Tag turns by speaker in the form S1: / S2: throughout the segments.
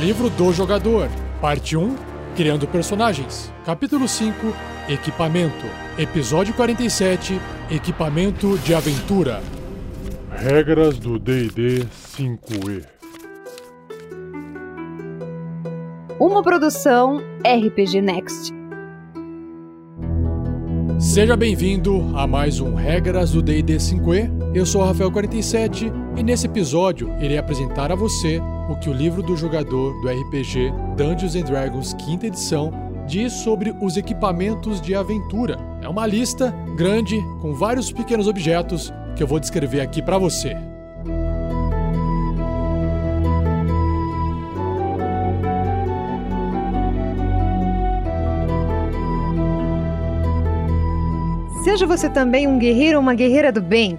S1: Livro do Jogador, Parte 1 Criando Personagens, Capítulo 5 Equipamento, Episódio 47 Equipamento de Aventura.
S2: Regras do DD 5E.
S3: Uma produção RPG Next.
S1: Seja bem-vindo a mais um Regras do D&D 5e. Eu sou o Rafael47 e nesse episódio irei apresentar a você o que o livro do jogador do RPG Dungeons and Dragons quinta edição diz sobre os equipamentos de aventura. É uma lista grande com vários pequenos objetos que eu vou descrever aqui para você.
S3: Seja você também um guerreiro ou uma guerreira do bem.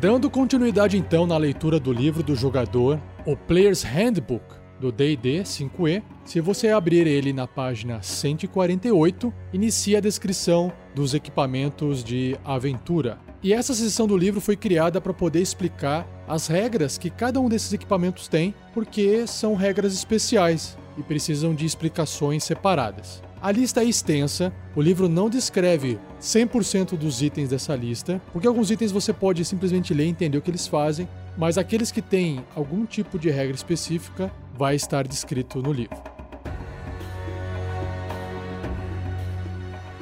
S1: Dando continuidade então na leitura do livro do jogador, o Player's Handbook do D&D 5e, se você abrir ele na página 148, inicia a descrição dos equipamentos de aventura. E essa seção do livro foi criada para poder explicar as regras que cada um desses equipamentos tem, porque são regras especiais e precisam de explicações separadas. A lista é extensa, o livro não descreve 100% dos itens dessa lista, porque alguns itens você pode simplesmente ler e entender o que eles fazem, mas aqueles que têm algum tipo de regra específica vai estar descrito no livro.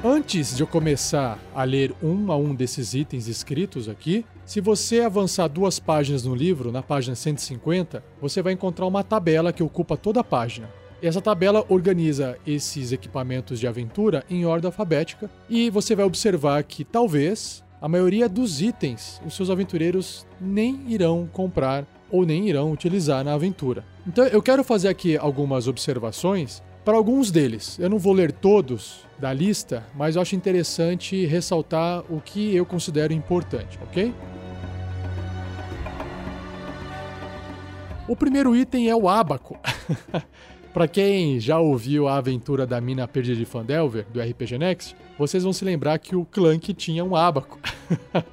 S1: Antes de eu começar a ler um a um desses itens escritos aqui, se você avançar duas páginas no livro, na página 150, você vai encontrar uma tabela que ocupa toda a página. Essa tabela organiza esses equipamentos de aventura em ordem alfabética e você vai observar que talvez a maioria dos itens os seus aventureiros nem irão comprar ou nem irão utilizar na aventura. Então eu quero fazer aqui algumas observações para alguns deles. Eu não vou ler todos da lista, mas eu acho interessante ressaltar o que eu considero importante, ok? O primeiro item é o ábaco. Para quem já ouviu a aventura da mina perdida de Fandelver, do RPG Next, vocês vão se lembrar que o Clank tinha um ábaco.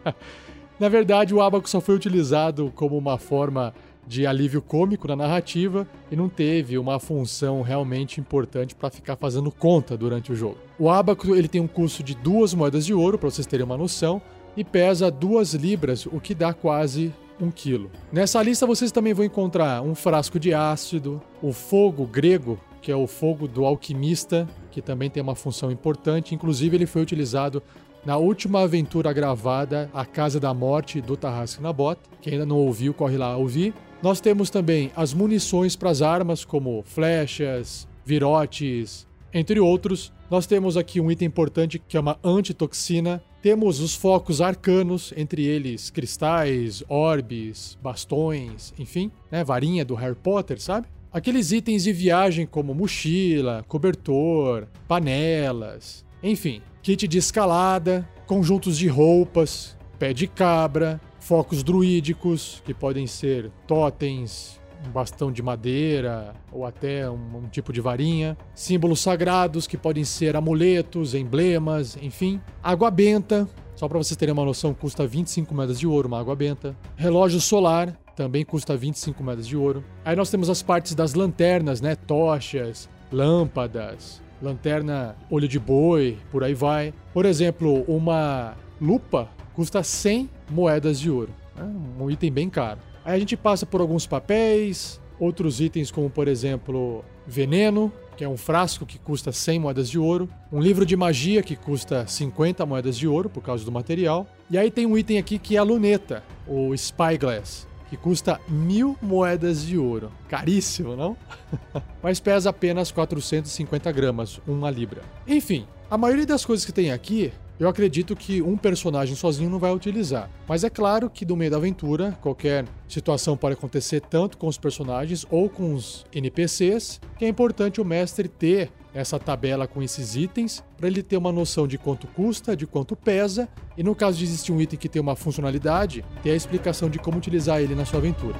S1: na verdade, o ábaco só foi utilizado como uma forma de alívio cômico na narrativa e não teve uma função realmente importante para ficar fazendo conta durante o jogo. O ábaco ele tem um custo de duas moedas de ouro, para vocês terem uma noção, e pesa duas libras, o que dá quase 1 quilo. Nessa lista vocês também vão encontrar um frasco de ácido, o fogo grego, que é o fogo do alquimista, que também tem uma função importante. Inclusive, ele foi utilizado na última aventura gravada, A Casa da Morte, do Tarrasque Nabot. Quem ainda não ouviu, corre lá ouvir. Nós temos também as munições para as armas, como flechas, virotes, entre outros. Nós temos aqui um item importante que é uma antitoxina, temos os focos arcanos, entre eles cristais, orbes, bastões, enfim, né, varinha do Harry Potter, sabe? Aqueles itens de viagem como mochila, cobertor, panelas, enfim, kit de escalada, conjuntos de roupas, pé de cabra, focos druídicos, que podem ser totens, um bastão de madeira ou até um, um, tipo de varinha, símbolos sagrados que podem ser amuletos, emblemas, enfim. Água benta, só para vocês terem uma noção, custa 25 moedas de ouro uma água benta. Relógio solar também custa 25 moedas de ouro. Aí nós temos as partes das lanternas, né? Tochas, lâmpadas, lanterna olho de boi, por aí vai. Por exemplo, uma lupa custa 100 moedas de ouro. É um item bem caro. Aí a gente passa por alguns papéis, outros itens como, por exemplo, veneno, que é um frasco que custa 100 moedas de ouro, um livro de magia que custa 50 moedas de ouro por causa do material, e aí tem um item aqui que é a luneta, o Spyglass, que custa mil moedas de ouro. Caríssimo, não? Mas pesa apenas 450 gramas, uma libra. Enfim, a maioria das coisas que tem aqui eu acredito que um personagem sozinho não vai utilizar. Mas é claro que no meio da aventura, qualquer situação pode acontecer tanto com os personagens ou com os NPCs, que é importante o mestre ter essa tabela com esses itens para ele ter uma noção de quanto custa, de quanto pesa, e no caso de existir um item que tem uma funcionalidade, ter a explicação de como utilizar ele na sua aventura.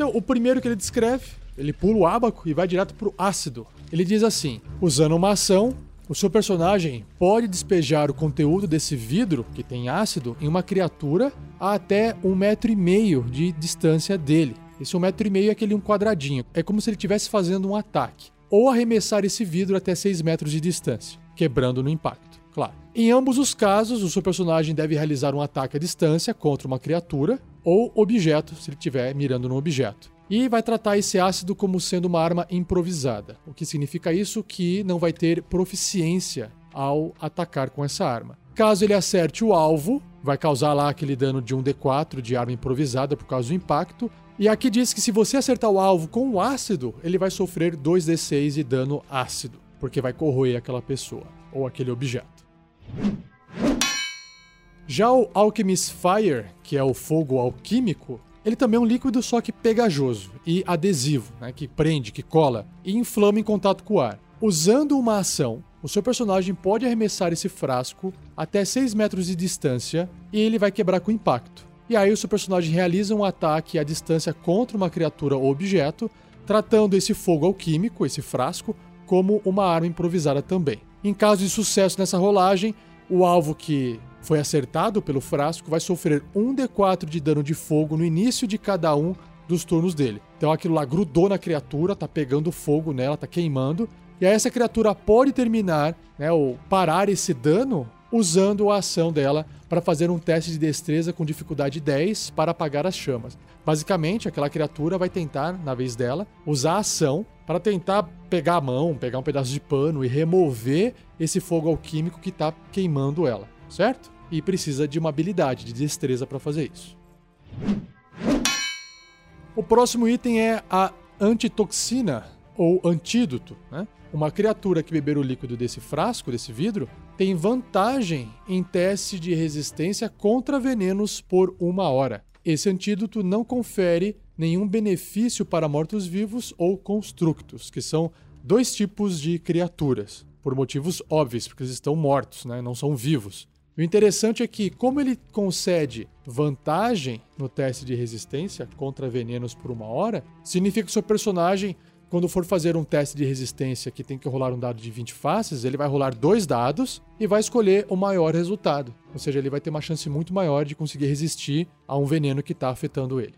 S1: Então, o primeiro que ele descreve, ele pula o ábaco e vai direto pro ácido. Ele diz assim: usando uma ação, o seu personagem pode despejar o conteúdo desse vidro, que tem ácido, em uma criatura a até um metro e meio de distância dele. Esse um metro e meio é aquele um quadradinho. É como se ele estivesse fazendo um ataque. Ou arremessar esse vidro até 6 metros de distância, quebrando no impacto. Claro. Em ambos os casos, o seu personagem deve realizar um ataque à distância contra uma criatura ou objeto, se ele estiver mirando no objeto. E vai tratar esse ácido como sendo uma arma improvisada. O que significa isso? Que não vai ter proficiência ao atacar com essa arma. Caso ele acerte o alvo, vai causar lá aquele dano de 1d4 de arma improvisada por causa do impacto. E aqui diz que se você acertar o alvo com o ácido, ele vai sofrer 2d6 de dano ácido, porque vai corroer aquela pessoa ou aquele objeto. Já o Alchemist Fire, que é o fogo alquímico, ele também é um líquido só que pegajoso e adesivo, né, que prende, que cola e inflama em contato com o ar. Usando uma ação, o seu personagem pode arremessar esse frasco até 6 metros de distância e ele vai quebrar com impacto. E aí o seu personagem realiza um ataque à distância contra uma criatura ou objeto, tratando esse fogo alquímico, esse frasco, como uma arma improvisada também. Em caso de sucesso nessa rolagem, o alvo que foi acertado pelo frasco vai sofrer 1d4 de dano de fogo no início de cada um dos turnos dele. Então aquilo lá grudou na criatura, tá pegando fogo nela, tá queimando. E aí essa criatura pode terminar, né, ou parar esse dano usando a ação dela para fazer um teste de destreza com dificuldade 10 para apagar as chamas. Basicamente, aquela criatura vai tentar, na vez dela, usar a ação para tentar pegar a mão, pegar um pedaço de pano e remover esse fogo alquímico que está queimando ela, certo? E precisa de uma habilidade, de destreza para fazer isso. O próximo item é a antitoxina ou antídoto, né? Uma criatura que beber o líquido desse frasco, desse vidro, tem vantagem em teste de resistência contra venenos por uma hora. Esse antídoto não confere nenhum benefício para mortos-vivos ou constructos, que são dois tipos de criaturas, por motivos óbvios, porque eles estão mortos, né? não são vivos. O interessante é que, como ele concede vantagem no teste de resistência contra venenos por uma hora, significa que seu personagem, quando for fazer um teste de resistência que tem que rolar um dado de 20 faces, ele vai rolar dois dados e vai escolher o maior resultado. Ou seja, ele vai ter uma chance muito maior de conseguir resistir a um veneno que está afetando ele.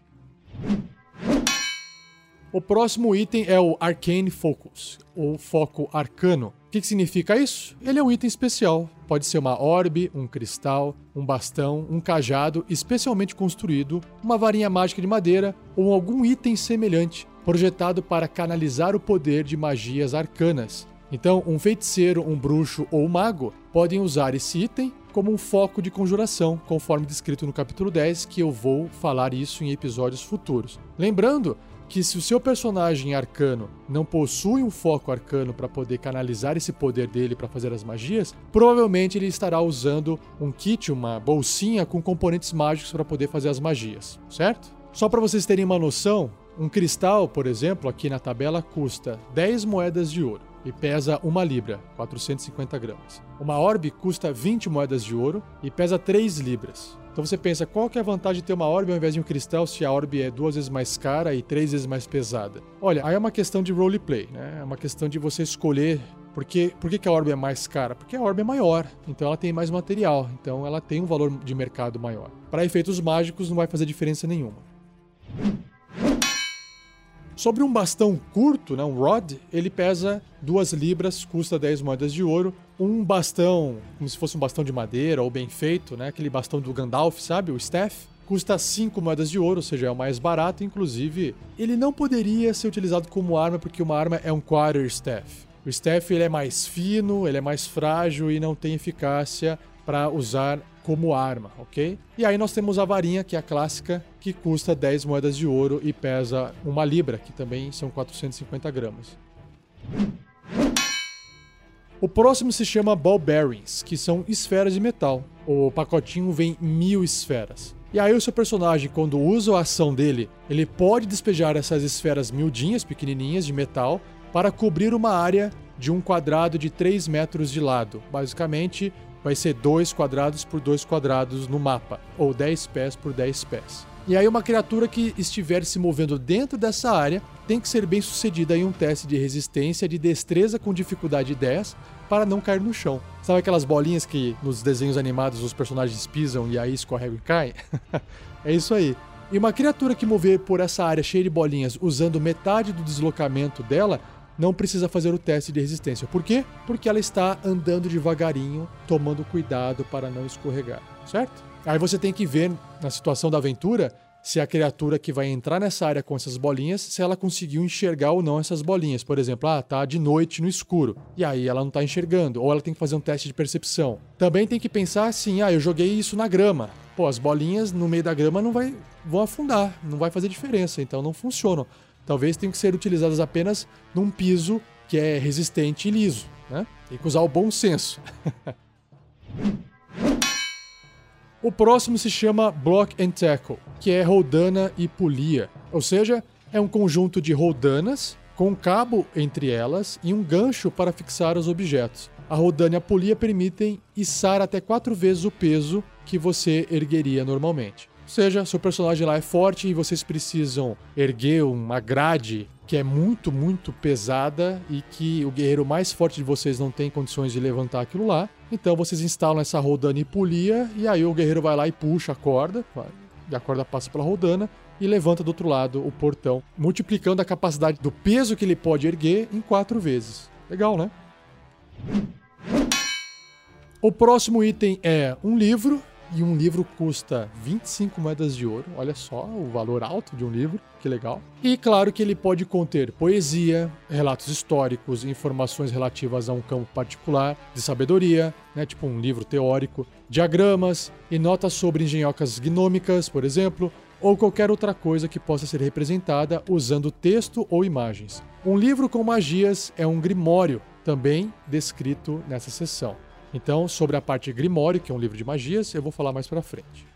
S1: O próximo item é o Arcane Focus, ou foco arcano. O que, que significa isso? Ele é um item especial. Pode ser uma orbe, um cristal, um bastão, um cajado especialmente construído, uma varinha mágica de madeira ou algum item semelhante, projetado para canalizar o poder de magias arcanas. Então, um feiticeiro, um bruxo ou um mago podem usar esse item como um foco de conjuração, conforme descrito no capítulo 10, que eu vou falar isso em episódios futuros. Lembrando que se o seu personagem arcano não possui um foco arcano para poder canalizar esse poder dele para fazer as magias, provavelmente ele estará usando um kit, uma bolsinha com componentes mágicos para poder fazer as magias, certo? Só para vocês terem uma noção, um cristal, por exemplo, aqui na tabela custa 10 moedas de ouro e pesa 1 libra, 450 gramas. Uma orbe custa 20 moedas de ouro e pesa 3 libras. Então você pensa, qual que é a vantagem de ter uma orbe ao invés de um cristal se a orbe é duas vezes mais cara e três vezes mais pesada? Olha, aí é uma questão de roleplay, né? É uma questão de você escolher porque, por que, que a orbe é mais cara? Porque a orbe é maior, então ela tem mais material, então ela tem um valor de mercado maior. Para efeitos mágicos não vai fazer diferença nenhuma. Sobre um bastão curto, né, um rod, ele pesa 2 libras, custa 10 moedas de ouro. Um bastão, como se fosse um bastão de madeira ou bem feito, né, aquele bastão do Gandalf, sabe, o staff, custa 5 moedas de ouro, ou seja, é o mais barato. Inclusive, ele não poderia ser utilizado como arma, porque uma arma é um quarter staff. O staff ele é mais fino, ele é mais frágil e não tem eficácia para usar como arma, ok? E aí nós temos a varinha, que é a clássica, que custa 10 moedas de ouro e pesa uma libra, que também são 450 gramas. O próximo se chama Ball Bearings, que são esferas de metal. O pacotinho vem mil esferas. E aí o seu personagem, quando usa a ação dele, ele pode despejar essas esferas miudinhas, pequenininhas, de metal, para cobrir uma área de um quadrado de 3 metros de lado. Basicamente, vai ser 2 quadrados por 2 quadrados no mapa, ou 10 pés por 10 pés. E aí uma criatura que estiver se movendo dentro dessa área tem que ser bem sucedida em um teste de resistência de destreza com dificuldade 10 para não cair no chão. Sabe aquelas bolinhas que nos desenhos animados os personagens pisam e aí escorregam e caem? é isso aí. E uma criatura que mover por essa área cheia de bolinhas usando metade do deslocamento dela não precisa fazer o teste de resistência. Por quê? Porque ela está andando devagarinho, tomando cuidado para não escorregar, certo? Aí você tem que ver na situação da aventura se a criatura que vai entrar nessa área com essas bolinhas, se ela conseguiu enxergar ou não essas bolinhas. Por exemplo, ah, tá de noite no escuro. E aí ela não tá enxergando, ou ela tem que fazer um teste de percepção. Também tem que pensar assim, ah, eu joguei isso na grama. Pô, as bolinhas no meio da grama não vai vão afundar, não vai fazer diferença, então não funcionam. Talvez tenham que ser utilizadas apenas num piso que é resistente e liso, né? Tem que usar o bom senso. O próximo se chama Block and Tackle, que é roldana e polia, ou seja, é um conjunto de roldanas com um cabo entre elas e um gancho para fixar os objetos. A roldana e a polia permitem içar até quatro vezes o peso que você ergueria normalmente. Seja, seu personagem lá é forte e vocês precisam erguer uma grade que é muito, muito pesada e que o guerreiro mais forte de vocês não tem condições de levantar aquilo lá. Então vocês instalam essa rodana e polia, e aí o guerreiro vai lá e puxa a corda, e a corda passa pela rodana e levanta do outro lado o portão, multiplicando a capacidade do peso que ele pode erguer em quatro vezes. Legal, né? O próximo item é um livro e um livro custa 25 moedas de ouro. Olha só o valor alto de um livro, que legal. E claro que ele pode conter poesia, relatos históricos, informações relativas a um campo particular de sabedoria, né, tipo um livro teórico, diagramas e notas sobre engenhocas gnômicas, por exemplo, ou qualquer outra coisa que possa ser representada usando texto ou imagens. Um livro com magias é um grimório, também descrito nessa seção. Então, sobre a parte Grimório, que é um livro de magias, eu vou falar mais para frente.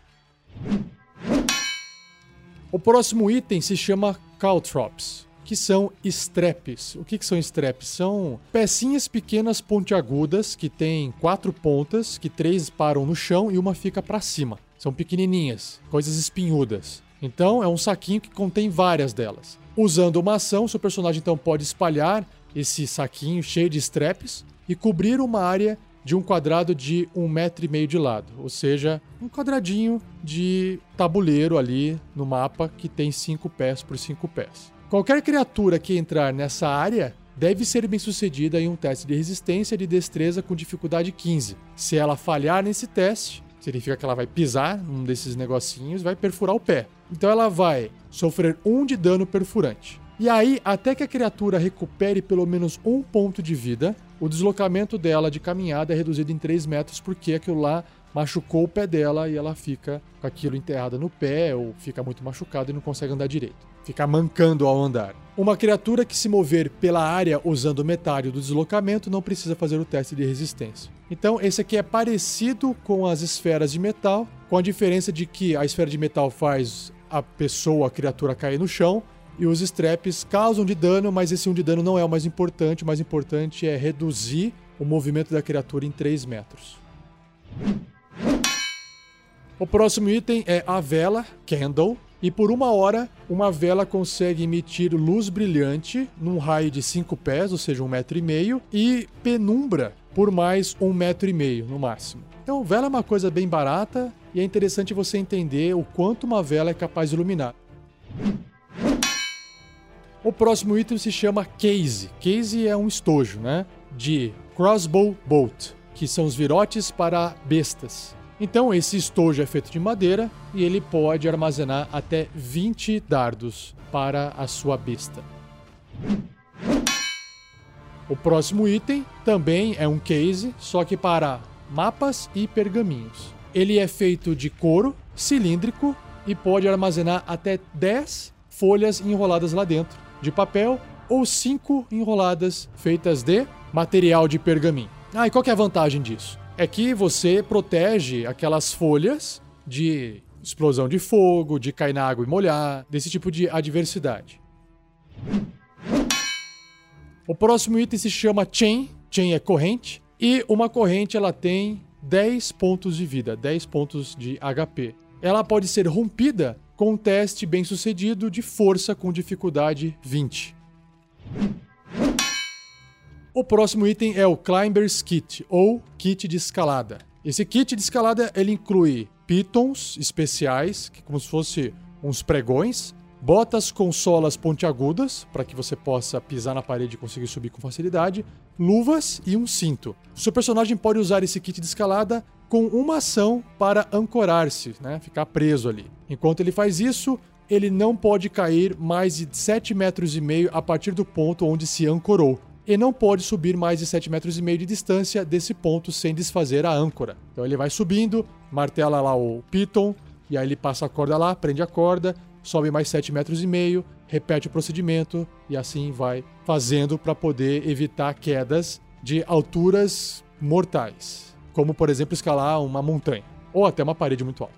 S1: O próximo item se chama Caltrops, que são straps. O que, que são straps? São pecinhas pequenas pontiagudas que têm quatro pontas, que três param no chão e uma fica para cima. São pequenininhas, coisas espinhudas. Então é um saquinho que contém várias delas. Usando uma ação, seu personagem então pode espalhar esse saquinho cheio de straps e cobrir uma área de um quadrado de um metro e meio de lado, ou seja, um quadradinho de tabuleiro ali no mapa que tem cinco pés por cinco pés. Qualquer criatura que entrar nessa área deve ser bem sucedida em um teste de resistência de destreza com dificuldade 15. Se ela falhar nesse teste, significa que ela vai pisar num desses negocinhos e vai perfurar o pé. Então ela vai sofrer um de dano perfurante. E aí, até que a criatura recupere pelo menos um ponto de vida, o deslocamento dela de caminhada é reduzido em 3 metros porque aquilo lá machucou o pé dela e ela fica com aquilo enterrada no pé ou fica muito machucada e não consegue andar direito. Fica mancando ao andar. Uma criatura que se mover pela área usando metade do deslocamento não precisa fazer o teste de resistência. Então, esse aqui é parecido com as esferas de metal, com a diferença de que a esfera de metal faz a pessoa, a criatura cair no chão, e os straps causam de dano, mas esse 1 de dano não é o mais importante. O mais importante é reduzir o movimento da criatura em 3 metros. O próximo item é a vela, Candle. E por uma hora, uma vela consegue emitir luz brilhante num raio de 5 pés, ou seja, um metro e meio, e penumbra por mais um metro e meio no máximo. Então, vela é uma coisa bem barata e é interessante você entender o quanto uma vela é capaz de iluminar. O próximo item se chama Case. Case é um estojo, né? De Crossbow Bolt, que são os virotes para bestas. Então, esse estojo é feito de madeira e ele pode armazenar até 20 dardos para a sua besta. O próximo item também é um case, só que para mapas e pergaminhos. Ele é feito de couro cilíndrico e pode armazenar até 10 folhas enroladas lá dentro de papel ou cinco enroladas feitas de material de pergaminho. Ah, e qual é a vantagem disso? É que você protege aquelas folhas de explosão de fogo, de cair na água e molhar, desse tipo de adversidade. O próximo item se chama Chain. Chain é corrente. E uma corrente ela tem 10 pontos de vida, 10 pontos de HP. Ela pode ser rompida com um teste bem sucedido de força com dificuldade 20. O próximo item é o Climber's Kit, ou kit de escalada. Esse kit de escalada ele inclui pitons especiais, que é como se fosse uns pregões, botas com solas pontiagudas, para que você possa pisar na parede e conseguir subir com facilidade, luvas e um cinto. O seu personagem pode usar esse kit de escalada com uma ação para ancorar-se, né? ficar preso ali. Enquanto ele faz isso, ele não pode cair mais de 7 metros e meio a partir do ponto onde se ancorou. E não pode subir mais de 7 metros e meio de distância desse ponto sem desfazer a âncora. Então ele vai subindo, martela lá o piton, e aí ele passa a corda lá, prende a corda, sobe mais 7 metros e meio, repete o procedimento e assim vai fazendo para poder evitar quedas de alturas mortais, como por exemplo escalar uma montanha ou até uma parede muito alta.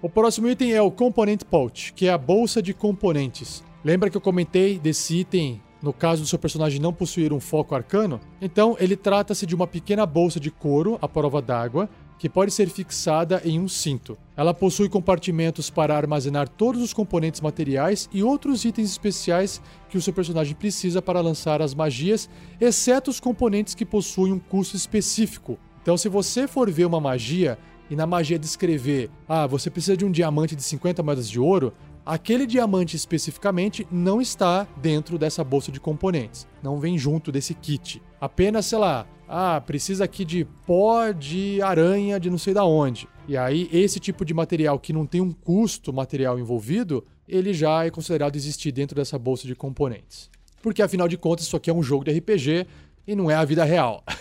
S1: O próximo item é o Component Pouch, que é a bolsa de componentes. Lembra que eu comentei desse item no caso do seu personagem não possuir um foco arcano? Então, ele trata-se de uma pequena bolsa de couro à prova d'água que pode ser fixada em um cinto. Ela possui compartimentos para armazenar todos os componentes materiais e outros itens especiais que o seu personagem precisa para lançar as magias, exceto os componentes que possuem um custo específico. Então, se você for ver uma magia e na magia descrever, ah, você precisa de um diamante de 50 moedas de ouro, aquele diamante especificamente não está dentro dessa bolsa de componentes, não vem junto desse kit. Apenas, sei lá, ah, precisa aqui de pó de aranha de não sei da onde. E aí esse tipo de material que não tem um custo material envolvido, ele já é considerado existir dentro dessa bolsa de componentes. Porque afinal de contas isso aqui é um jogo de RPG e não é a vida real.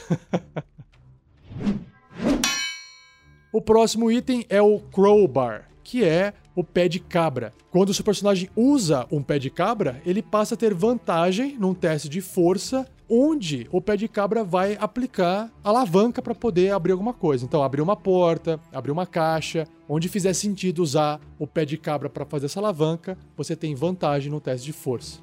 S1: O próximo item é o Crowbar, que é o pé de cabra. Quando o seu personagem usa um pé de cabra, ele passa a ter vantagem num teste de força, onde o pé de cabra vai aplicar alavanca para poder abrir alguma coisa. Então, abrir uma porta, abrir uma caixa, onde fizer sentido usar o pé de cabra para fazer essa alavanca, você tem vantagem no teste de força.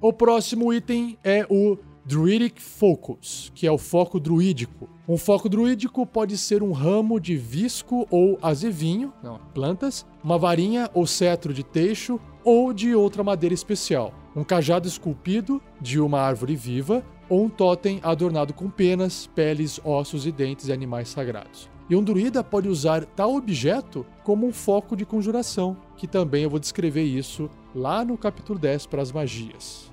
S1: O próximo item é o Druidic Focus, que é o foco druídico. Um foco druídico pode ser um ramo de visco ou azevinho, não, plantas, uma varinha ou cetro de teixo ou de outra madeira especial, um cajado esculpido de uma árvore viva ou um totem adornado com penas, peles, ossos e dentes de animais sagrados. E um druida pode usar tal objeto como um foco de conjuração, que também eu vou descrever isso lá no capítulo 10 para as magias.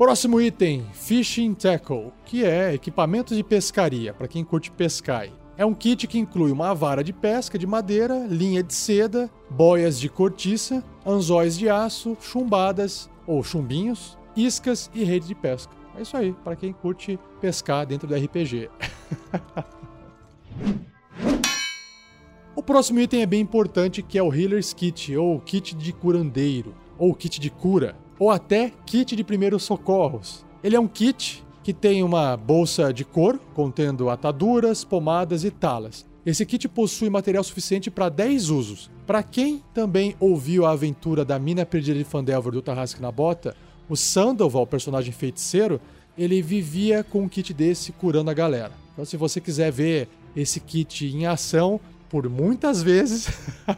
S1: Próximo item, Fishing Tackle, que é equipamento de pescaria, para quem curte pescar. É um kit que inclui uma vara de pesca de madeira, linha de seda, boias de cortiça, anzóis de aço, chumbadas ou chumbinhos, iscas e rede de pesca. É isso aí, para quem curte pescar dentro do RPG. o próximo item é bem importante, que é o Healer's Kit, ou kit de curandeiro, ou kit de cura ou até kit de primeiros socorros. Ele é um kit que tem uma bolsa de couro contendo ataduras, pomadas e talas. Esse kit possui material suficiente para 10 usos. Para quem também ouviu a aventura da mina perdida de Fandelver do Tarrasque na Bota, o Sandoval, personagem feiticeiro, ele vivia com um kit desse curando a galera. Então, se você quiser ver esse kit em ação, por muitas vezes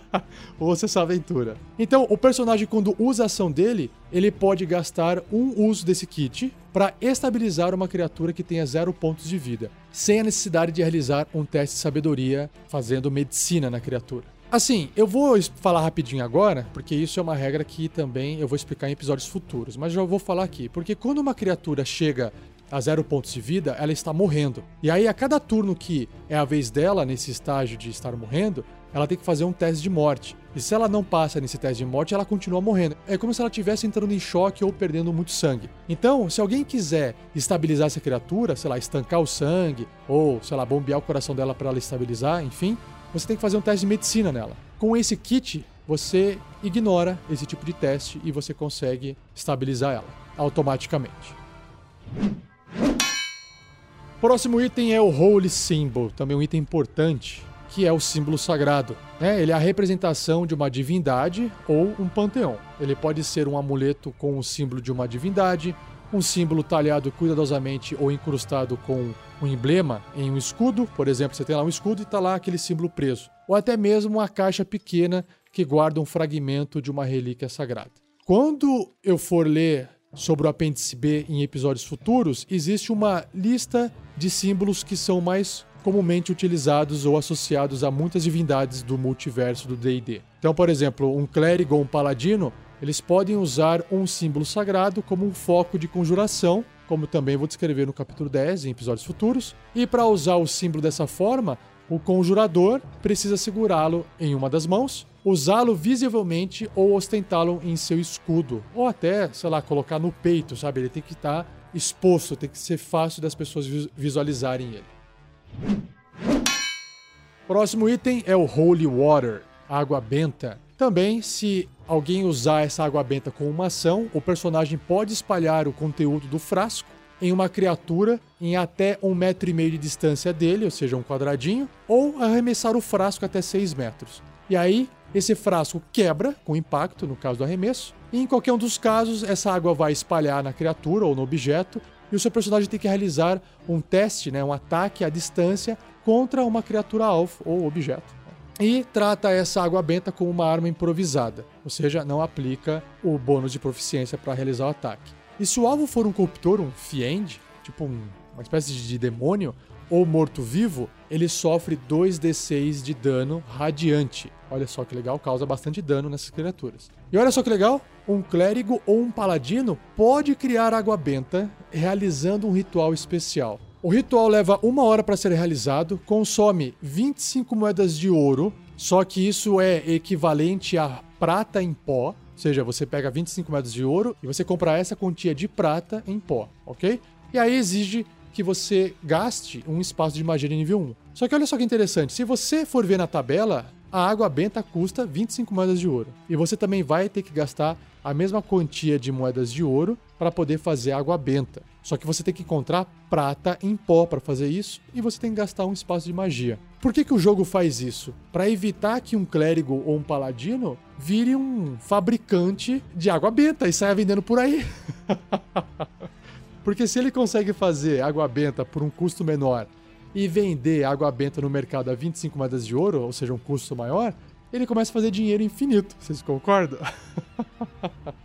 S1: ouça essa aventura. Então, o personagem, quando usa a ação dele, ele pode gastar um uso desse kit para estabilizar uma criatura que tenha zero pontos de vida, sem a necessidade de realizar um teste de sabedoria fazendo medicina na criatura. Assim, eu vou falar rapidinho agora, porque isso é uma regra que também eu vou explicar em episódios futuros, mas já vou falar aqui, porque quando uma criatura chega a zero pontos de vida, ela está morrendo. E aí, a cada turno que é a vez dela nesse estágio de estar morrendo, ela tem que fazer um teste de morte. E se ela não passa nesse teste de morte, ela continua morrendo. É como se ela estivesse entrando em choque ou perdendo muito sangue. Então, se alguém quiser estabilizar essa criatura, sei lá, estancar o sangue, ou, sei lá, bombear o coração dela para ela estabilizar, enfim, você tem que fazer um teste de medicina nela. Com esse kit, você ignora esse tipo de teste e você consegue estabilizar ela automaticamente. Próximo item é o Holy Symbol, também um item importante, que é o símbolo sagrado. Né? Ele é a representação de uma divindade ou um panteão. Ele pode ser um amuleto com o símbolo de uma divindade, um símbolo talhado cuidadosamente ou incrustado com um emblema em um escudo, por exemplo, você tem lá um escudo e está lá aquele símbolo preso, ou até mesmo uma caixa pequena que guarda um fragmento de uma relíquia sagrada. Quando eu for ler sobre o apêndice B em episódios futuros, existe uma lista de símbolos que são mais comumente utilizados ou associados a muitas divindades do multiverso do D&D. Então, por exemplo, um clérigo ou um paladino eles podem usar um símbolo sagrado como um foco de conjuração, como também vou descrever no capítulo 10 em episódios futuros. E para usar o símbolo dessa forma, o conjurador precisa segurá-lo em uma das mãos, usá-lo visivelmente ou ostentá-lo em seu escudo, ou até, sei lá, colocar no peito, sabe? Ele tem que estar exposto, tem que ser fácil das pessoas visualizarem ele. Próximo item é o Holy Water, água benta. Também, se alguém usar essa água benta com uma ação, o personagem pode espalhar o conteúdo do frasco em uma criatura em até um metro e meio de distância dele, ou seja, um quadradinho, ou arremessar o frasco até 6 metros. E aí, esse frasco quebra com impacto, no caso do arremesso, e em qualquer um dos casos, essa água vai espalhar na criatura ou no objeto, e o seu personagem tem que realizar um teste, né, um ataque à distância contra uma criatura alvo ou objeto e trata essa água benta como uma arma improvisada, ou seja, não aplica o bônus de proficiência para realizar o ataque. E se o alvo for um corruptor, um fiend, tipo um, uma espécie de demônio, ou morto-vivo, ele sofre 2d6 de dano radiante. Olha só que legal, causa bastante dano nessas criaturas. E olha só que legal, um clérigo ou um paladino pode criar água benta realizando um ritual especial. O ritual leva uma hora para ser realizado, consome 25 moedas de ouro, só que isso é equivalente a prata em pó. Ou seja, você pega 25 moedas de ouro e você compra essa quantia de prata em pó, ok? E aí exige que você gaste um espaço de magia de nível 1. Só que olha só que interessante, se você for ver na tabela, a água benta custa 25 moedas de ouro. E você também vai ter que gastar a mesma quantia de moedas de ouro para poder fazer água benta. Só que você tem que encontrar prata em pó para fazer isso e você tem que gastar um espaço de magia. Por que, que o jogo faz isso? Para evitar que um clérigo ou um paladino vire um fabricante de água benta e saia vendendo por aí. Porque se ele consegue fazer água benta por um custo menor e vender água benta no mercado a 25 moedas de ouro, ou seja, um custo maior, ele começa a fazer dinheiro infinito. Vocês concordam?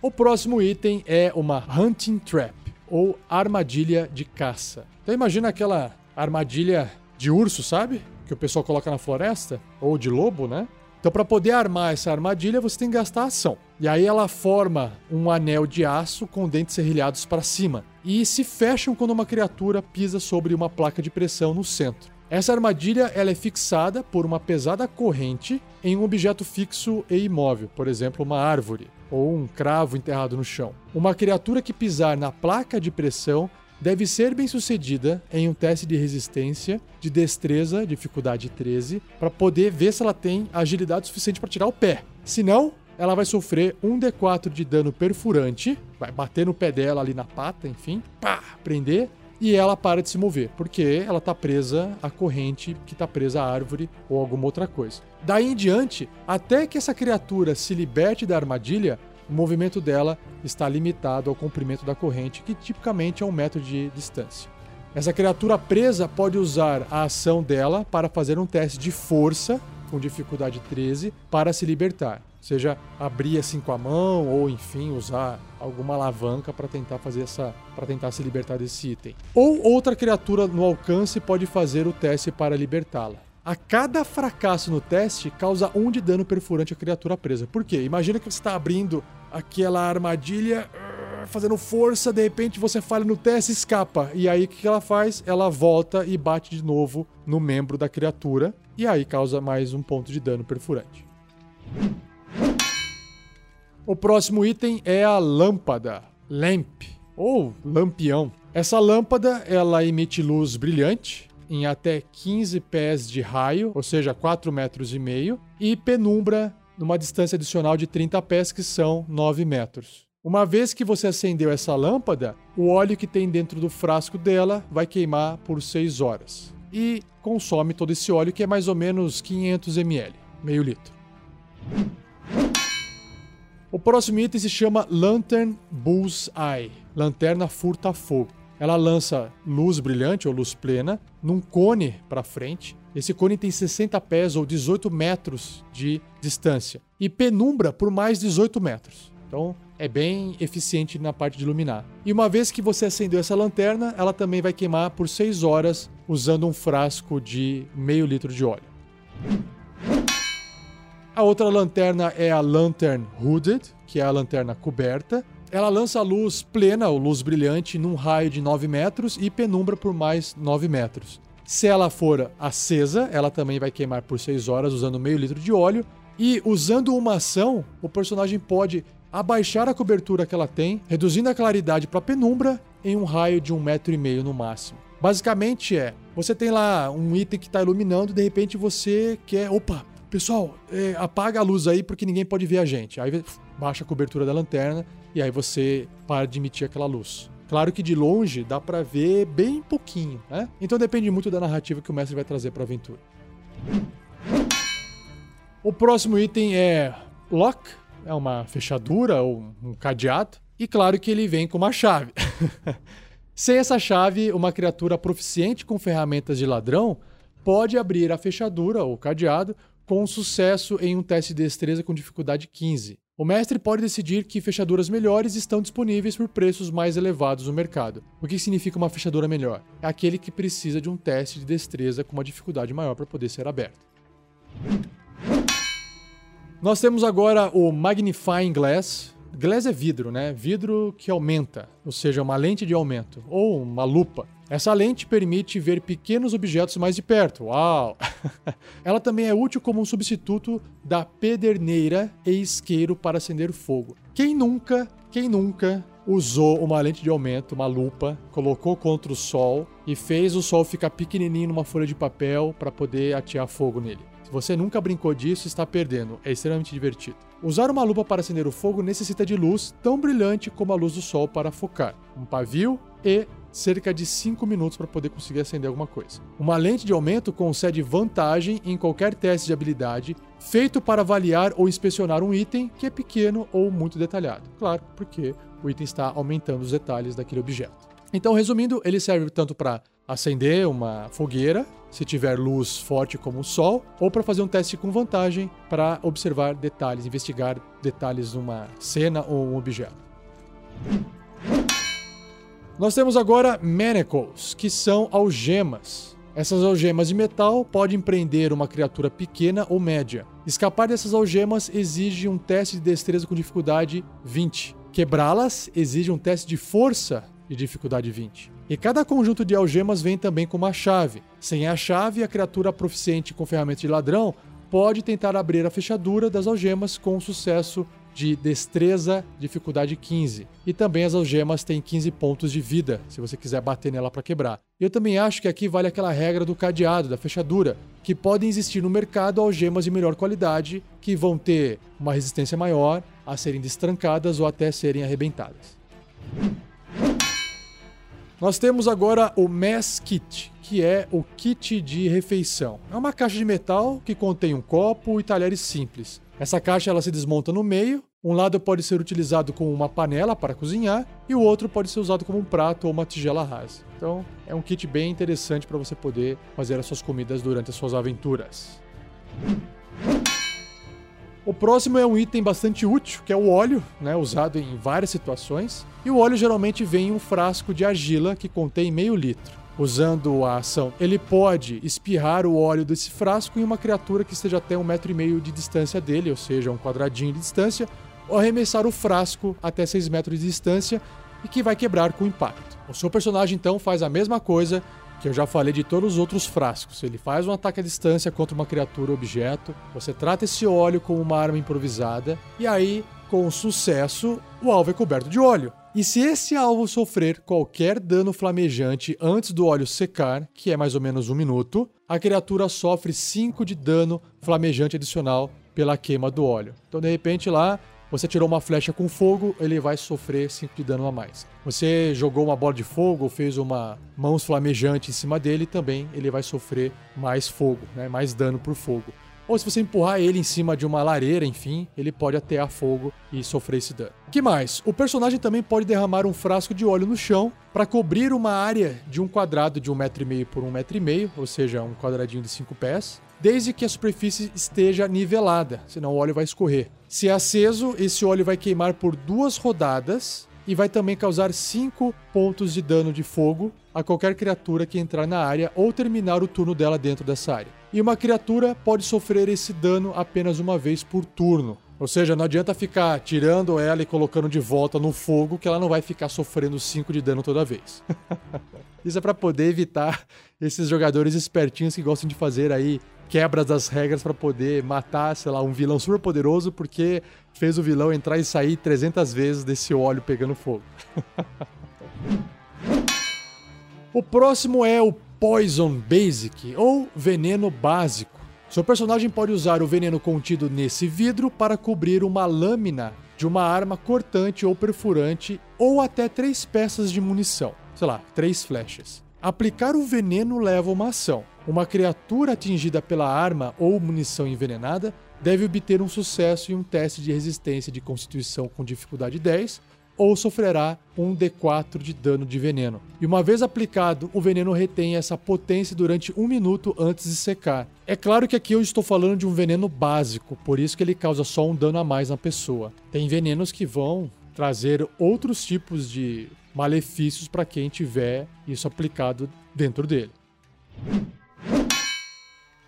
S1: O próximo item é uma Hunting Trap, ou armadilha de caça. Então imagina aquela armadilha de urso, sabe? Que o pessoal coloca na floresta, ou de lobo, né? Então, para poder armar essa armadilha, você tem que gastar ação. E aí ela forma um anel de aço com dentes serrilhados para cima e se fecham quando uma criatura pisa sobre uma placa de pressão no centro. Essa armadilha ela é fixada por uma pesada corrente em um objeto fixo e imóvel, por exemplo, uma árvore ou um cravo enterrado no chão. Uma criatura que pisar na placa de pressão deve ser bem sucedida em um teste de resistência, de destreza, dificuldade 13, para poder ver se ela tem agilidade suficiente para tirar o pé. Se não, ela vai sofrer um D4 de dano perfurante, vai bater no pé dela ali na pata, enfim, pá, prender, e ela para de se mover, porque ela está presa à corrente que está presa à árvore ou alguma outra coisa. Daí em diante, até que essa criatura se liberte da armadilha, o movimento dela está limitado ao comprimento da corrente, que tipicamente é um metro de distância. Essa criatura presa pode usar a ação dela para fazer um teste de força, com dificuldade 13, para se libertar. Seja abrir assim com a mão ou enfim usar alguma alavanca para tentar fazer essa para tentar se libertar desse item. Ou outra criatura no alcance pode fazer o teste para libertá-la. A cada fracasso no teste causa um de dano perfurante à criatura presa. Por quê? Imagina que você está abrindo aquela armadilha, fazendo força, de repente você falha no teste e escapa. E aí o que ela faz? Ela volta e bate de novo no membro da criatura. E aí causa mais um ponto de dano perfurante. O próximo item é a lâmpada, lamp ou lampião. Essa lâmpada ela emite luz brilhante em até 15 pés de raio, ou seja, 4 metros e meio, e penumbra numa distância adicional de 30 pés, que são 9 metros. Uma vez que você acendeu essa lâmpada, o óleo que tem dentro do frasco dela vai queimar por 6 horas. E consome todo esse óleo, que é mais ou menos 500 ml, meio litro. O próximo item se chama Lantern Bullseye, lanterna furta-fogo. Ela lança luz brilhante ou luz plena num cone para frente. Esse cone tem 60 pés ou 18 metros de distância e penumbra por mais 18 metros. Então é bem eficiente na parte de iluminar. E uma vez que você acendeu essa lanterna, ela também vai queimar por 6 horas usando um frasco de meio litro de óleo. A outra lanterna é a Lantern Hooded, que é a lanterna coberta. Ela lança luz plena, ou luz brilhante, num raio de 9 metros e penumbra por mais 9 metros. Se ela for acesa, ela também vai queimar por 6 horas usando meio litro de óleo. E usando uma ação, o personagem pode abaixar a cobertura que ela tem, reduzindo a claridade para penumbra em um raio de um metro e meio no máximo. Basicamente é, você tem lá um item que está iluminando, de repente você quer, opa, pessoal, é, apaga a luz aí porque ninguém pode ver a gente. Aí baixa a cobertura da lanterna e aí você para de emitir aquela luz. Claro que de longe dá para ver bem pouquinho, né? Então depende muito da narrativa que o mestre vai trazer para a aventura. O próximo item é Lock, é uma fechadura ou um cadeado, e claro que ele vem com uma chave. Sem essa chave, uma criatura proficiente com ferramentas de ladrão pode abrir a fechadura ou cadeado com sucesso em um teste de destreza com dificuldade 15. O mestre pode decidir que fechaduras melhores estão disponíveis por preços mais elevados no mercado. O que significa uma fechadura melhor? É aquele que precisa de um teste de destreza com uma dificuldade maior para poder ser aberto. Nós temos agora o Magnifying Glass. Glass é vidro, né? Vidro que aumenta, ou seja, uma lente de aumento, ou uma lupa. Essa lente permite ver pequenos objetos mais de perto. Uau! Ela também é útil como um substituto da pederneira e isqueiro para acender fogo. Quem nunca, quem nunca usou uma lente de aumento, uma lupa, colocou contra o sol e fez o sol ficar pequenininho numa folha de papel para poder atear fogo nele? Se você nunca brincou disso, está perdendo. É extremamente divertido. Usar uma lupa para acender o fogo necessita de luz tão brilhante como a luz do sol para focar, um pavio e cerca de 5 minutos para poder conseguir acender alguma coisa. Uma lente de aumento concede vantagem em qualquer teste de habilidade feito para avaliar ou inspecionar um item que é pequeno ou muito detalhado. Claro, porque o item está aumentando os detalhes daquele objeto. Então, resumindo, ele serve tanto para acender uma fogueira, se tiver luz forte como o sol, ou para fazer um teste com vantagem para observar detalhes, investigar detalhes numa cena ou um objeto. Nós temos agora manacles, que são algemas. Essas algemas de metal podem prender uma criatura pequena ou média. Escapar dessas algemas exige um teste de destreza com dificuldade 20. Quebrá-las exige um teste de força de dificuldade 20. E cada conjunto de algemas vem também com uma chave. Sem a chave, a criatura proficiente com ferramenta de ladrão pode tentar abrir a fechadura das algemas com sucesso de destreza, dificuldade 15. E também as algemas têm 15 pontos de vida, se você quiser bater nela para quebrar. E eu também acho que aqui vale aquela regra do cadeado, da fechadura, que podem existir no mercado algemas de melhor qualidade que vão ter uma resistência maior a serem destrancadas ou até serem arrebentadas. Nós temos agora o Mess Kit, que é o kit de refeição. É uma caixa de metal que contém um copo e talheres simples. Essa caixa ela se desmonta no meio um lado pode ser utilizado como uma panela para cozinhar e o outro pode ser usado como um prato ou uma tigela rasa. Então, é um kit bem interessante para você poder fazer as suas comidas durante as suas aventuras. O próximo é um item bastante útil, que é o óleo, né, usado em várias situações. E o óleo geralmente vem em um frasco de argila que contém meio litro usando a ação, ele pode espirrar o óleo desse frasco em uma criatura que esteja até um metro e meio de distância dele, ou seja, um quadradinho de distância, ou arremessar o frasco até 6 metros de distância e que vai quebrar com impacto. O seu personagem então faz a mesma coisa que eu já falei de todos os outros frascos. Ele faz um ataque à distância contra uma criatura ou objeto, você trata esse óleo como uma arma improvisada, e aí com sucesso, o alvo é coberto de óleo. E se esse alvo sofrer qualquer dano flamejante antes do óleo secar, que é mais ou menos um minuto, a criatura sofre 5 de dano flamejante adicional pela queima do óleo. Então, de repente, lá você tirou uma flecha com fogo, ele vai sofrer 5 de dano a mais. Você jogou uma bola de fogo fez uma mãos flamejante em cima dele, também ele vai sofrer mais fogo, né? mais dano por fogo. Ou se você empurrar ele em cima de uma lareira, enfim, ele pode atear fogo e sofrer esse dano. que mais? O personagem também pode derramar um frasco de óleo no chão para cobrir uma área de um quadrado de um metro e meio por um metro e meio, ou seja, um quadradinho de cinco pés, desde que a superfície esteja nivelada, senão o óleo vai escorrer. Se é aceso, esse óleo vai queimar por duas rodadas e vai também causar 5 pontos de dano de fogo a qualquer criatura que entrar na área ou terminar o turno dela dentro dessa área. E uma criatura pode sofrer esse dano apenas uma vez por turno. Ou seja, não adianta ficar tirando ela e colocando de volta no fogo, que ela não vai ficar sofrendo 5 de dano toda vez. Isso é para poder evitar esses jogadores espertinhos que gostam de fazer aí quebras das regras para poder matar, sei lá, um vilão super poderoso porque fez o vilão entrar e sair 300 vezes desse óleo pegando fogo. o próximo é o Poison Basic ou Veneno Básico. Seu personagem pode usar o veneno contido nesse vidro para cobrir uma lâmina de uma arma cortante ou perfurante ou até três peças de munição, sei lá, três flechas. Aplicar o veneno leva uma ação. Uma criatura atingida pela arma ou munição envenenada deve obter um sucesso em um teste de resistência de constituição com dificuldade 10 ou sofrerá um D4 de dano de veneno. E uma vez aplicado, o veneno retém essa potência durante um minuto antes de secar. É claro que aqui eu estou falando de um veneno básico, por isso que ele causa só um dano a mais na pessoa. Tem venenos que vão trazer outros tipos de malefícios para quem tiver isso aplicado dentro dele.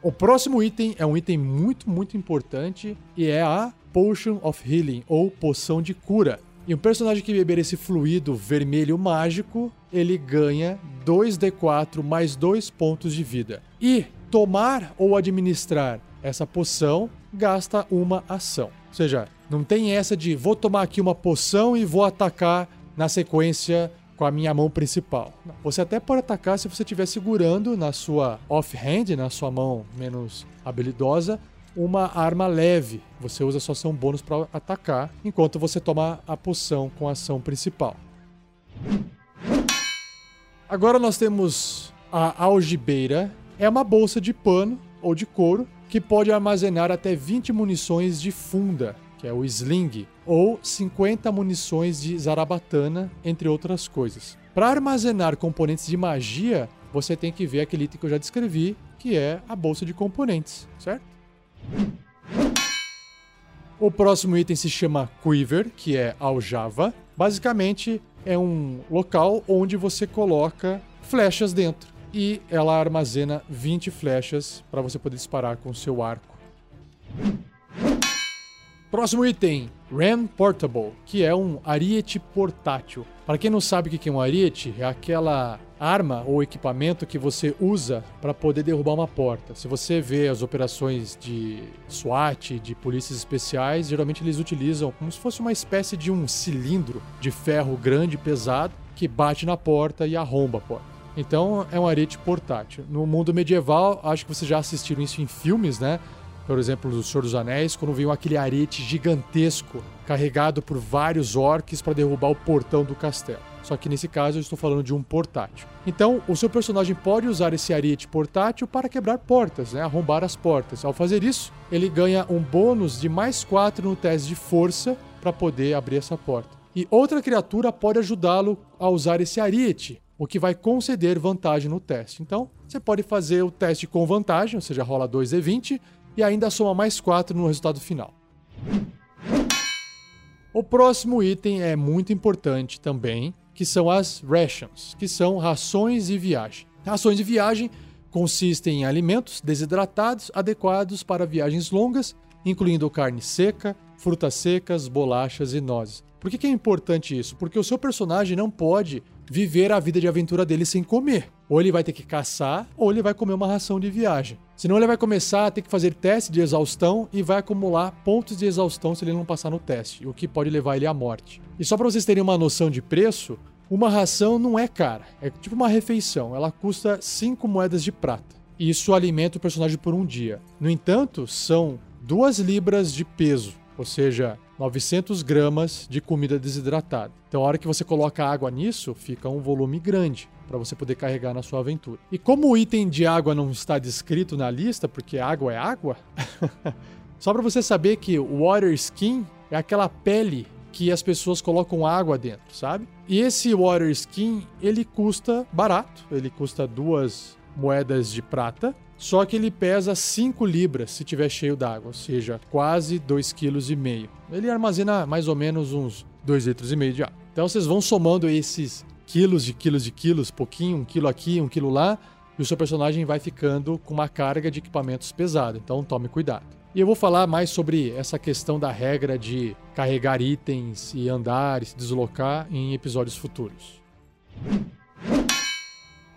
S1: O próximo item é um item muito, muito importante e é a Potion of Healing, ou Poção de Cura. E um personagem que beber esse fluido vermelho mágico, ele ganha 2d4 mais 2 pontos de vida. E tomar ou administrar essa poção gasta uma ação. Ou seja, não tem essa de vou tomar aqui uma poção e vou atacar na sequência com a minha mão principal. Você até pode atacar se você estiver segurando na sua offhand, na sua mão menos habilidosa, uma arma leve. Você usa sua ação bônus para atacar, enquanto você toma a poção com a ação principal. Agora nós temos a algibeira. É uma bolsa de pano ou de couro que pode armazenar até 20 munições de funda que é o sling, ou 50 munições de zarabatana, entre outras coisas. Para armazenar componentes de magia, você tem que ver aquele item que eu já descrevi, que é a bolsa de componentes, certo? O próximo item se chama Quiver, que é aljava. Basicamente, é um local onde você coloca flechas dentro. E ela armazena 20 flechas para você poder disparar com o seu arco. Próximo item, Ram Portable, que é um ariete portátil. Para quem não sabe o que é um ariete, é aquela arma ou equipamento que você usa para poder derrubar uma porta. Se você vê as operações de SWAT, de polícias especiais, geralmente eles utilizam como se fosse uma espécie de um cilindro de ferro grande e pesado que bate na porta e arromba a porta. Então é um ariete portátil. No mundo medieval, acho que vocês já assistiram isso em filmes, né? por exemplo, do Senhor dos Anéis, quando veio aquele arete gigantesco carregado por vários orcs para derrubar o portão do castelo. Só que nesse caso eu estou falando de um portátil. Então, o seu personagem pode usar esse ariete portátil para quebrar portas, né? arrombar as portas. Ao fazer isso, ele ganha um bônus de mais 4 no teste de força para poder abrir essa porta. E outra criatura pode ajudá-lo a usar esse ariete, o que vai conceder vantagem no teste. Então, você pode fazer o teste com vantagem, ou seja, rola 2d20 e ainda soma mais 4 no resultado final. O próximo item é muito importante também, que são as rations, que são rações de viagem. Rações de viagem consistem em alimentos desidratados adequados para viagens longas, incluindo carne seca, frutas secas, bolachas e nozes. Por que, que é importante isso? Porque o seu personagem não pode viver a vida de aventura dele sem comer. Ou ele vai ter que caçar, ou ele vai comer uma ração de viagem. Senão ele vai começar a ter que fazer teste de exaustão e vai acumular pontos de exaustão se ele não passar no teste, o que pode levar ele à morte. E só para vocês terem uma noção de preço, uma ração não é cara, é tipo uma refeição, ela custa 5 moedas de prata. E isso alimenta o personagem por um dia. No entanto, são 2 libras de peso, ou seja, 900 gramas de comida desidratada. Então, a hora que você coloca água nisso, fica um volume grande para você poder carregar na sua aventura. E como o item de água não está descrito na lista, porque água é água, só para você saber que o water skin é aquela pele que as pessoas colocam água dentro, sabe? E esse water skin, ele custa barato, ele custa duas moedas de prata, só que ele pesa 5 libras se tiver cheio d'água, ou seja, quase 2,5 kg. Ele armazena mais ou menos uns 2,5 litros e meio de água. Então vocês vão somando esses quilos de quilos de quilos, pouquinho, um quilo aqui, um quilo lá, e o seu personagem vai ficando com uma carga de equipamentos pesada. Então tome cuidado. E eu vou falar mais sobre essa questão da regra de carregar itens e andar e se deslocar em episódios futuros.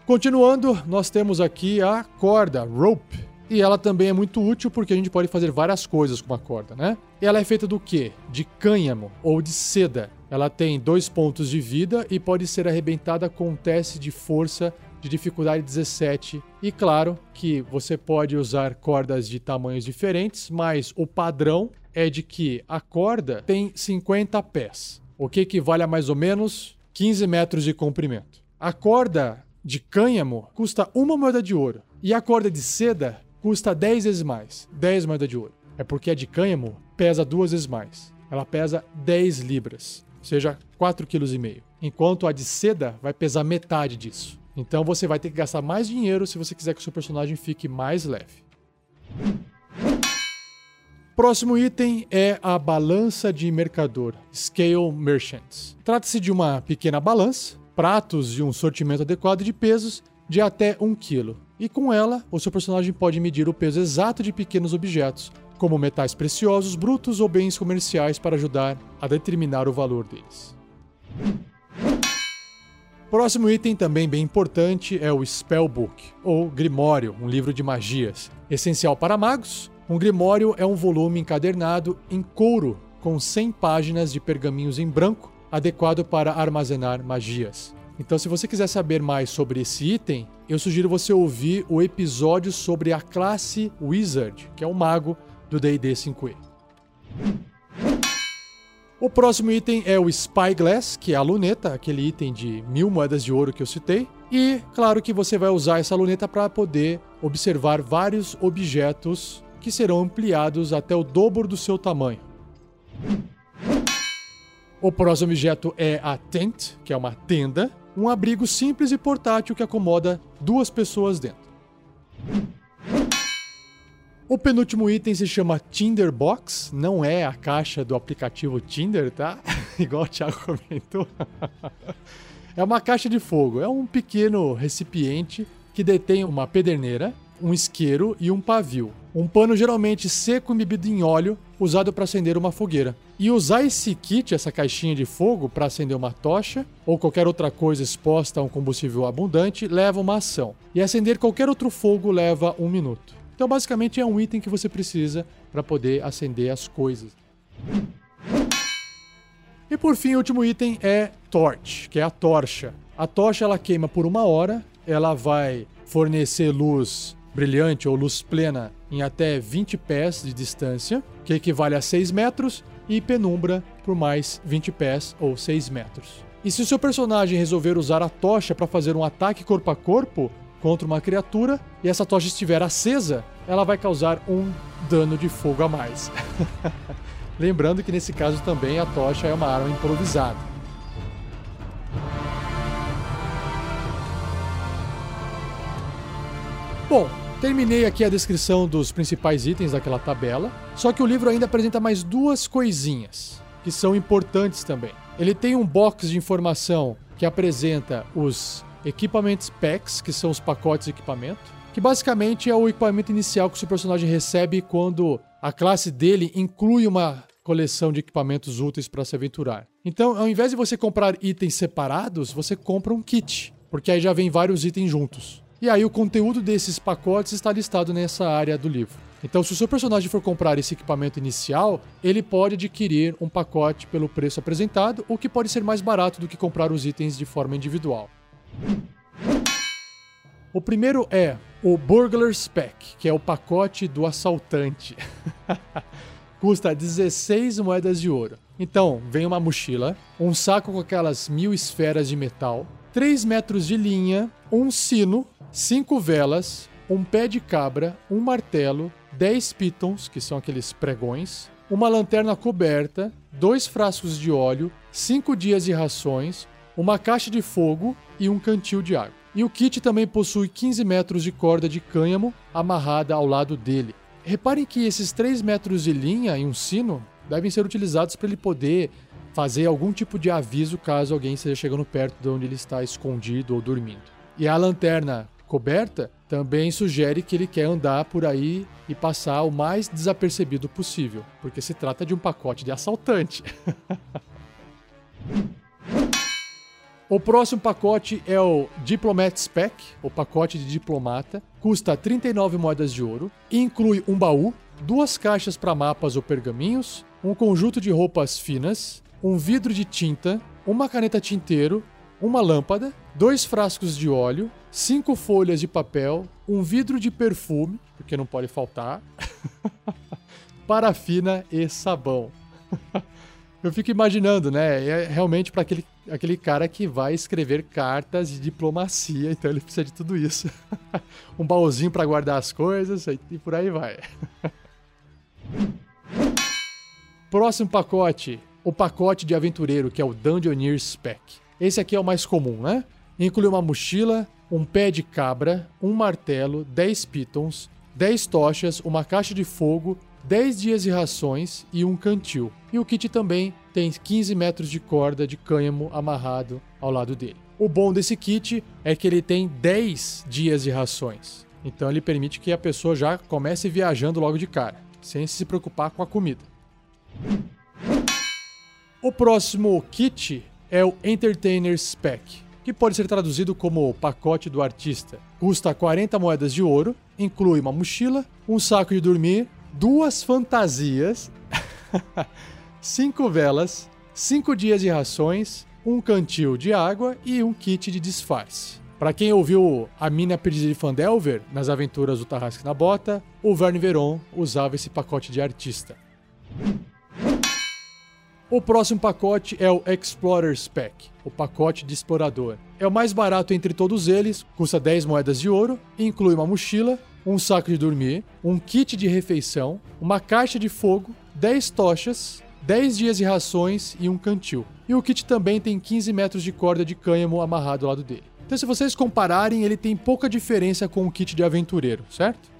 S1: Continuando, nós temos aqui a corda, rope. E ela também é muito útil porque a gente pode fazer várias coisas com a corda, né? Ela é feita do quê? De cânhamo ou de seda. Ela tem dois pontos de vida e pode ser arrebentada com um teste de força de dificuldade 17. E claro que você pode usar cordas de tamanhos diferentes, mas o padrão é de que a corda tem 50 pés, o que equivale a mais ou menos 15 metros de comprimento. A corda de cânhamo custa uma moeda de ouro. E a corda de seda custa 10 vezes mais. 10 moedas de ouro. É porque a de cânhamo pesa duas vezes mais. Ela pesa 10 libras, ou seja, 4,5 kg. Enquanto a de seda vai pesar metade disso. Então você vai ter que gastar mais dinheiro se você quiser que o seu personagem fique mais leve. Próximo item é a balança de mercador, Scale Merchants. Trata-se de uma pequena balança pratos de um sortimento adequado de pesos de até 1 kg. E com ela, o seu personagem pode medir o peso exato de pequenos objetos, como metais preciosos, brutos ou bens comerciais, para ajudar a determinar o valor deles. Próximo item, também bem importante, é o Spellbook, ou Grimório, um livro de magias. Essencial para magos, um Grimório é um volume encadernado em couro, com 100 páginas de pergaminhos em branco, adequado para armazenar magias. Então, se você quiser saber mais sobre esse item, eu sugiro você ouvir o episódio sobre a classe Wizard, que é o mago do D&D 5e. O próximo item é o Spyglass, que é a luneta, aquele item de mil moedas de ouro que eu citei. E claro que você vai usar essa luneta para poder observar vários objetos que serão ampliados até o dobro do seu tamanho. O próximo objeto é a tent, que é uma tenda, um abrigo simples e portátil que acomoda duas pessoas dentro. O penúltimo item se chama Tinder Box, não é a caixa do aplicativo Tinder, tá? Igual o Thiago comentou. é uma caixa de fogo, é um pequeno recipiente que detém uma pederneira, um isqueiro e um pavio. Um pano geralmente seco embebido em óleo, usado para acender uma fogueira. E usar esse kit, essa caixinha de fogo, para acender uma tocha ou qualquer outra coisa exposta a um combustível abundante leva uma ação. E acender qualquer outro fogo leva um minuto. Então, basicamente, é um item que você precisa para poder acender as coisas. E por fim, o último item é Torch, que é a tocha. A tocha ela queima por uma hora, ela vai fornecer luz brilhante ou luz plena em até 20 pés de distância, que equivale a 6 metros, e penumbra por mais 20 pés ou 6 metros. E se o seu personagem resolver usar a tocha para fazer um ataque corpo a corpo contra uma criatura e essa tocha estiver acesa, ela vai causar um dano de fogo a mais. Lembrando que nesse caso também a tocha é uma arma improvisada. Bom, Terminei aqui a descrição dos principais itens daquela tabela, só que o livro ainda apresenta mais duas coisinhas que são importantes também. Ele tem um box de informação que apresenta os equipamentos packs, que são os pacotes de equipamento, que basicamente é o equipamento inicial que o seu personagem recebe quando a classe dele inclui uma coleção de equipamentos úteis para se aventurar. Então, ao invés de você comprar itens separados, você compra um kit porque aí já vem vários itens juntos. E aí o conteúdo desses pacotes está listado nessa área do livro. Então, se o seu personagem for comprar esse equipamento inicial, ele pode adquirir um pacote pelo preço apresentado, o que pode ser mais barato do que comprar os itens de forma individual. O primeiro é o Burglar's Pack, que é o pacote do assaltante. Custa 16 moedas de ouro. Então, vem uma mochila, um saco com aquelas mil esferas de metal, 3 metros de linha, um sino, 5 velas, um pé de cabra, um martelo, 10 pitons, que são aqueles pregões, uma lanterna coberta, dois frascos de óleo, 5 dias de rações, uma caixa de fogo e um cantil de água. E o kit também possui 15 metros de corda de cânhamo amarrada ao lado dele. Reparem que esses 3 metros de linha e um sino devem ser utilizados para ele poder fazer algum tipo de aviso caso alguém esteja chegando perto de onde ele está escondido ou dormindo. E a lanterna coberta também sugere que ele quer andar por aí e passar o mais desapercebido possível, porque se trata de um pacote de assaltante. O próximo pacote é o Diplomat Spec, o pacote de diplomata. Custa 39 moedas de ouro. Inclui um baú, duas caixas para mapas ou pergaminhos, um conjunto de roupas finas, um vidro de tinta, uma caneta tinteiro, uma lâmpada, dois frascos de óleo, cinco folhas de papel, um vidro de perfume, porque não pode faltar, parafina e sabão. Eu fico imaginando, né? É realmente para aquele, aquele cara que vai escrever cartas de diplomacia, então ele precisa de tudo isso. um baúzinho para guardar as coisas e por aí vai. Próximo pacote, o pacote de aventureiro, que é o Dungeoneer Spec. Esse aqui é o mais comum, né? Inclui uma mochila, um pé de cabra, um martelo, 10 pitons, 10 tochas, uma caixa de fogo, 10 dias de rações e um cantil. E o kit também tem 15 metros de corda de cânhamo amarrado ao lado dele. O bom desse kit é que ele tem 10 dias de rações. Então ele permite que a pessoa já comece viajando logo de cara, sem se preocupar com a comida. O próximo kit é o Entertainer Spec, que pode ser traduzido como pacote do artista. Custa 40 moedas de ouro, inclui uma mochila, um saco de dormir, duas fantasias, cinco velas, cinco dias de rações, um cantil de água e um kit de disfarce. Para quem ouviu a mina perdida de Fandelver nas aventuras do Tarrasque na Bota, o Verne Veron usava esse pacote de artista. O próximo pacote é o Explorer Spec, o pacote de explorador. É o mais barato entre todos eles, custa 10 moedas de ouro, inclui uma mochila, um saco de dormir, um kit de refeição, uma caixa de fogo, 10 tochas, 10 dias de rações e um cantil. E o kit também tem 15 metros de corda de cânhamo amarrado ao lado dele. Então, se vocês compararem, ele tem pouca diferença com o kit de aventureiro, certo?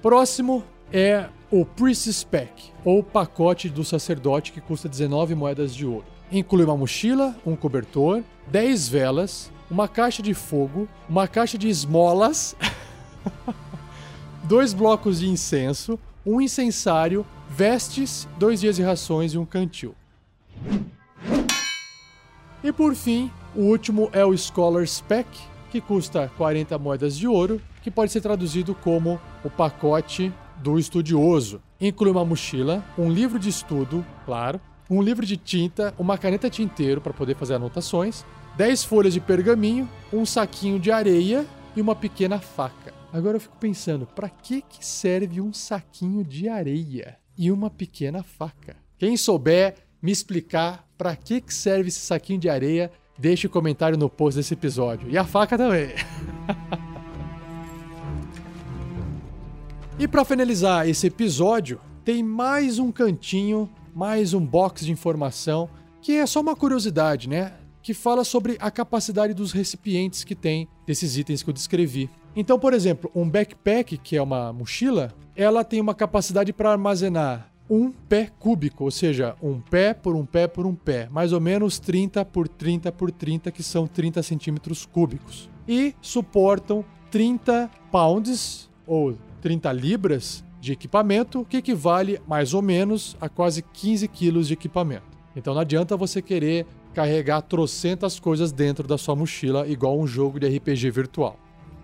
S1: Próximo é o Priest Spec, ou pacote do sacerdote que custa 19 moedas de ouro. Inclui uma mochila, um cobertor, 10 velas, uma caixa de fogo, uma caixa de esmolas, dois blocos de incenso, um incensário, vestes, dois dias de rações e um cantil. E por fim, o último é o Scholar Spec, que custa 40 moedas de ouro, que pode ser traduzido como o pacote do estudioso. Inclui uma mochila, um livro de estudo, claro, um livro de tinta, uma caneta tinteiro para poder fazer anotações, 10 folhas de pergaminho, um saquinho de areia e uma pequena faca. Agora eu fico pensando, para que que serve um saquinho de areia e uma pequena faca? Quem souber me explicar para que que serve esse saquinho de areia, deixe o um comentário no post desse episódio. E a faca também. e para finalizar esse episódio, tem mais um cantinho, mais um box de informação que é só uma curiosidade, né? Que fala sobre a capacidade dos recipientes que tem desses itens que eu descrevi. Então, por exemplo, um backpack, que é uma mochila, ela tem uma capacidade para armazenar um pé cúbico, ou seja, um pé por um pé por um pé, mais ou menos 30 por 30 por 30, que são 30 centímetros cúbicos. E suportam 30 pounds, ou 30 libras, de equipamento, que equivale mais ou menos a quase 15 quilos de equipamento. Então não adianta você querer carregar trocentas coisas dentro da sua mochila, igual um jogo de RPG virtual.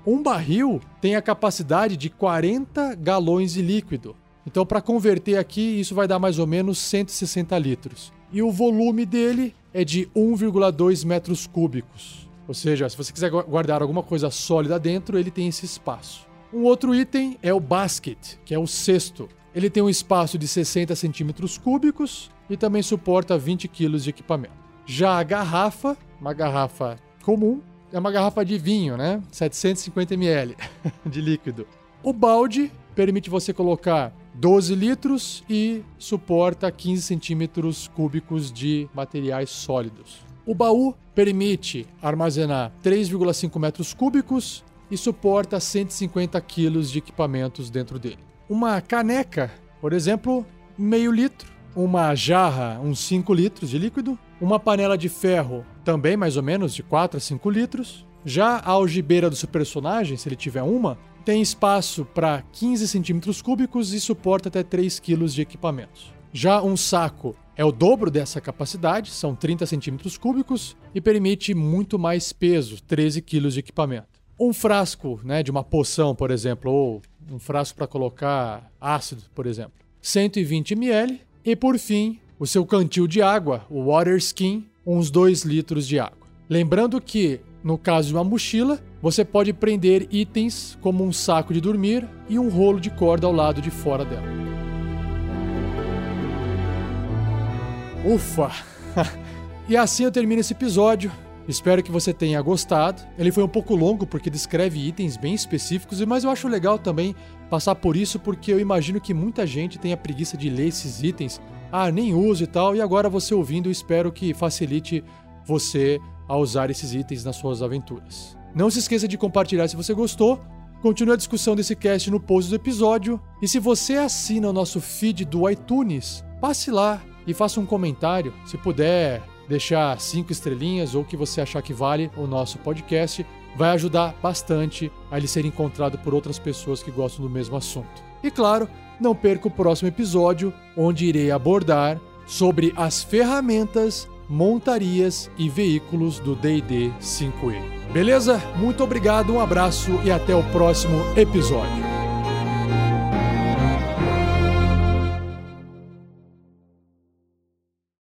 S1: Um barril tem a capacidade de 40 galões de líquido. Então, para converter aqui, isso vai dar mais ou menos 160 litros. E o volume dele é de 1,2 metros cúbicos. Ou seja, se você quiser guardar alguma coisa sólida dentro, ele tem esse espaço. Um outro item é o basket, que é o cesto. Ele tem um espaço de 60 centímetros cúbicos e também suporta 20 quilos de equipamento. Já a garrafa, uma garrafa comum, é uma garrafa de vinho, né? 750 ml de líquido. O balde permite você colocar 12 litros e suporta 15 centímetros cúbicos de materiais sólidos. O baú permite armazenar 3,5 metros cúbicos e suporta 150 quilos de equipamentos dentro dele. Uma caneca, por exemplo, meio litro. Uma jarra, uns 5 litros de líquido. Uma panela de ferro, também mais ou menos de 4 a 5 litros. Já a algibeira do seu personagem, se ele tiver uma, tem espaço para 15 centímetros cúbicos e suporta até 3 quilos de equipamentos. Já um saco é o dobro dessa capacidade, são 30 centímetros cúbicos, e permite muito mais peso, 13 quilos de equipamento. Um frasco né, de uma poção, por exemplo, ou um frasco para colocar ácido, por exemplo, 120 ml. E por fim, o seu cantil de água, o water skin, uns 2 litros de água. Lembrando que, no caso de uma mochila, você pode prender itens como um saco de dormir e um rolo de corda ao lado de fora dela. Ufa! e assim eu termino esse episódio. Espero que você tenha gostado. Ele foi um pouco longo porque descreve itens bem específicos, mas eu acho legal também passar por isso porque eu imagino que muita gente tenha preguiça de ler esses itens. Ah, nem uso e tal. E agora você ouvindo, espero que facilite você a usar esses itens nas suas aventuras. Não se esqueça de compartilhar se você gostou. Continue a discussão desse cast no post do episódio. E se você assina o nosso feed do iTunes, passe lá e faça um comentário. Se puder, deixar cinco estrelinhas ou o que você achar que vale o nosso podcast, vai ajudar bastante a ele ser encontrado por outras pessoas que gostam do mesmo assunto. E claro, não perca o próximo episódio, onde irei abordar sobre as ferramentas, montarias e veículos do DD 5E. Beleza? Muito obrigado, um abraço e até o próximo episódio.